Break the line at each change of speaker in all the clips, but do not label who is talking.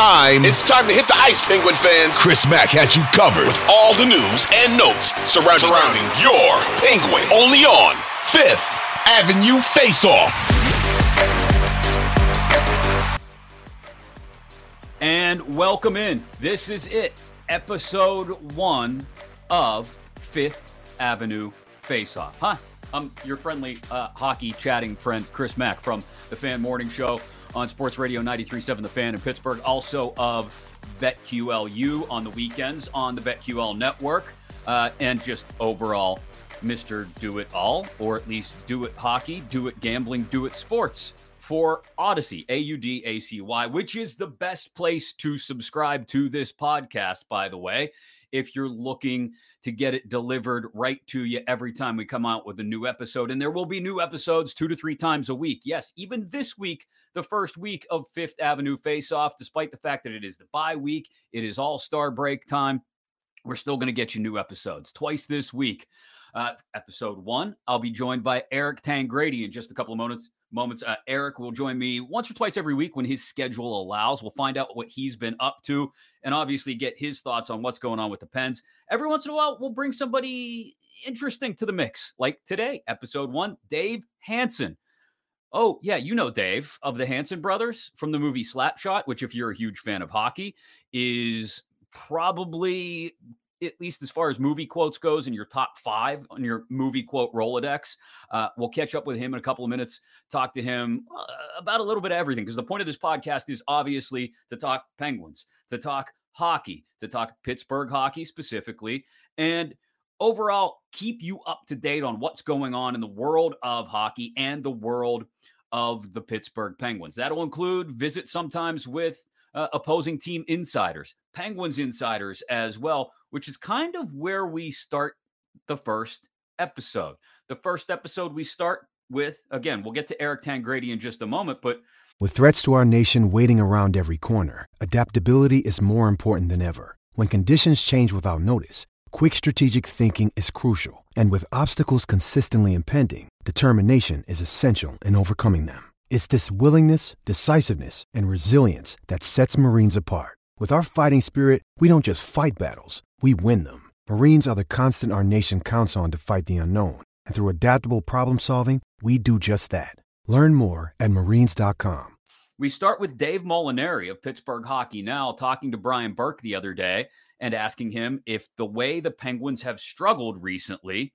It's time.
It's time to hit the ice, Penguin fans.
Chris Mack has you covered
with all the news and notes surrounding, surrounding your Penguin. Only on
Fifth Avenue Face Off.
And welcome in. This is it, episode one of Fifth Avenue Face Off. Huh? I'm your friendly uh, hockey chatting friend, Chris Mack from the Fan Morning Show on Sports Radio 93.7 The Fan in Pittsburgh, also of BetQLU on the weekends on the BetQL network, uh, and just overall Mr. Do It All, or at least Do It Hockey, Do It Gambling, Do It Sports for Audacy, A U D A C Y, which is the best place to subscribe to this podcast, by the way, if you're looking to get it delivered right to you every time we come out with a new episode. And there will be new episodes two to three times a week. Yes, even this week, the first week of Fifth Avenue Face Off, despite the fact that it is the bye week, it is all star break time. We're still going to get you new episodes twice this week. Uh, episode one, I'll be joined by Eric Tangradi in just a couple of moments moments. Uh, Eric will join me once or twice every week when his schedule allows. We'll find out what he's been up to and obviously get his thoughts on what's going on with the Pens. Every once in a while, we'll bring somebody interesting to the mix, like today, episode one, Dave Hanson. Oh, yeah, you know Dave of the Hanson brothers from the movie Slapshot, which, if you're a huge fan of hockey, is probably at least as far as movie quotes goes in your top five on your movie quote Rolodex. Uh, we'll catch up with him in a couple of minutes, talk to him uh, about a little bit of everything. Because the point of this podcast is obviously to talk Penguins, to talk hockey, to talk Pittsburgh hockey specifically, and overall keep you up to date on what's going on in the world of hockey and the world of the Pittsburgh Penguins. That'll include visits sometimes with uh, opposing team insiders, Penguins insiders as well, which is kind of where we start the first episode. The first episode we start with, again, we'll get to Eric Tangradi in just a moment, but
with threats to our nation waiting around every corner, adaptability is more important than ever. When conditions change without notice, quick strategic thinking is crucial, and with obstacles consistently impending, determination is essential in overcoming them. It's this willingness, decisiveness, and resilience that sets Marines apart. With our fighting spirit, we don't just fight battles, we win them. Marines are the constant our nation counts on to fight the unknown. And through adaptable problem solving, we do just that. Learn more at marines.com.
We start with Dave Molinari of Pittsburgh Hockey Now talking to Brian Burke the other day and asking him if the way the Penguins have struggled recently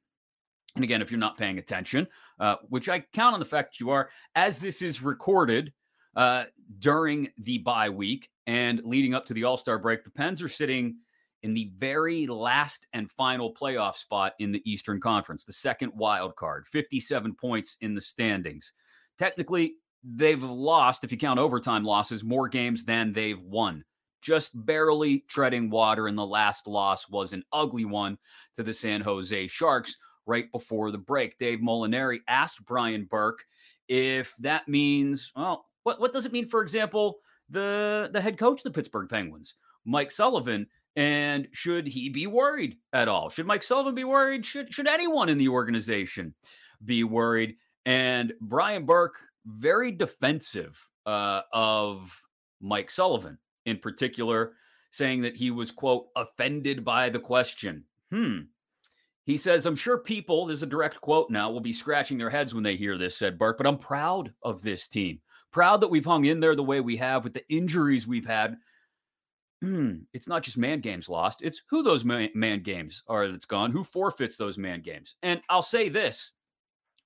and again, if you're not paying attention, uh, which I count on the fact that you are, as this is recorded uh, during the bye week and leading up to the All Star break, the Pens are sitting in the very last and final playoff spot in the Eastern Conference, the second wild card, 57 points in the standings. Technically, they've lost, if you count overtime losses, more games than they've won. Just barely treading water, and the last loss was an ugly one to the San Jose Sharks right before the break. Dave Molinari asked Brian Burke if that means, well, what, what does it mean, for example, the, the head coach of the Pittsburgh Penguins, Mike Sullivan, and should he be worried at all? Should Mike Sullivan be worried? Should, should anyone in the organization be worried? And Brian Burke, very defensive uh, of Mike Sullivan in particular, saying that he was, quote, offended by the question. Hmm, he says, I'm sure people, this is a direct quote now, will be scratching their heads when they hear this, said Burke, but I'm proud of this team. Proud that we've hung in there the way we have with the injuries we've had. Hmm, it's not just man games lost, it's who those man, man games are that's gone, who forfeits those man games. And I'll say this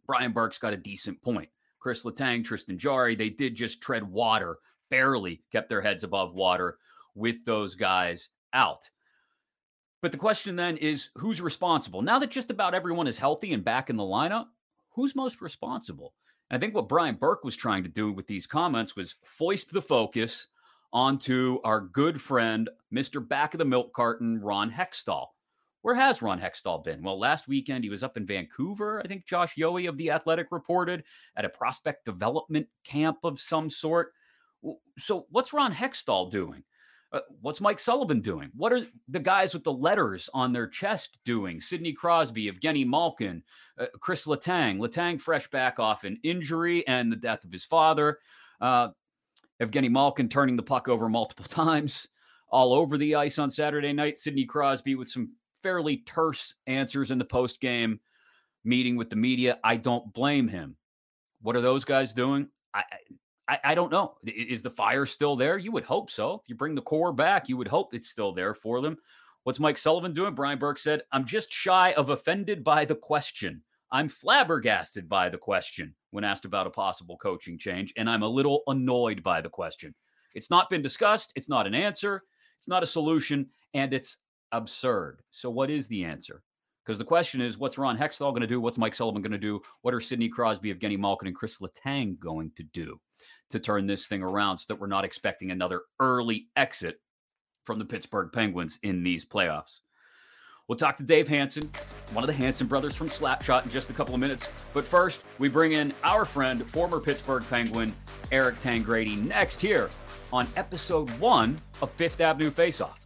Brian Burke's got a decent point. Chris Letang, Tristan Jarry, they did just tread water, barely kept their heads above water with those guys out. But the question then is who's responsible? Now that just about everyone is healthy and back in the lineup, who's most responsible? And I think what Brian Burke was trying to do with these comments was foist the focus onto our good friend, Mr. Back of the Milk Carton, Ron Hextall. Where has Ron Hextall been? Well, last weekend he was up in Vancouver. I think Josh Yohe of The Athletic reported at a prospect development camp of some sort. So, what's Ron Hextall doing? Uh, what's Mike Sullivan doing? What are the guys with the letters on their chest doing? Sidney Crosby, Evgeny Malkin, uh, Chris Letang. Letang fresh back off an injury and the death of his father. Uh, Evgeny Malkin turning the puck over multiple times all over the ice on Saturday night. Sidney Crosby with some fairly terse answers in the post game meeting with the media. I don't blame him. What are those guys doing? I, I, I don't know. Is the fire still there? You would hope so. If you bring the core back, you would hope it's still there for them. What's Mike Sullivan doing? Brian Burke said, I'm just shy of offended by the question. I'm flabbergasted by the question when asked about a possible coaching change, and I'm a little annoyed by the question. It's not been discussed, it's not an answer, it's not a solution, and it's absurd. So, what is the answer? Because the question is, what's Ron Hextall going to do? What's Mike Sullivan going to do? What are Sidney Crosby, Evgeny Malkin, and Chris Letang going to do to turn this thing around so that we're not expecting another early exit from the Pittsburgh Penguins in these playoffs? We'll talk to Dave Hanson, one of the Hanson brothers from Slapshot, in just a couple of minutes. But first, we bring in our friend, former Pittsburgh Penguin, Eric Tangradi, next here on episode one of Fifth Avenue Faceoff.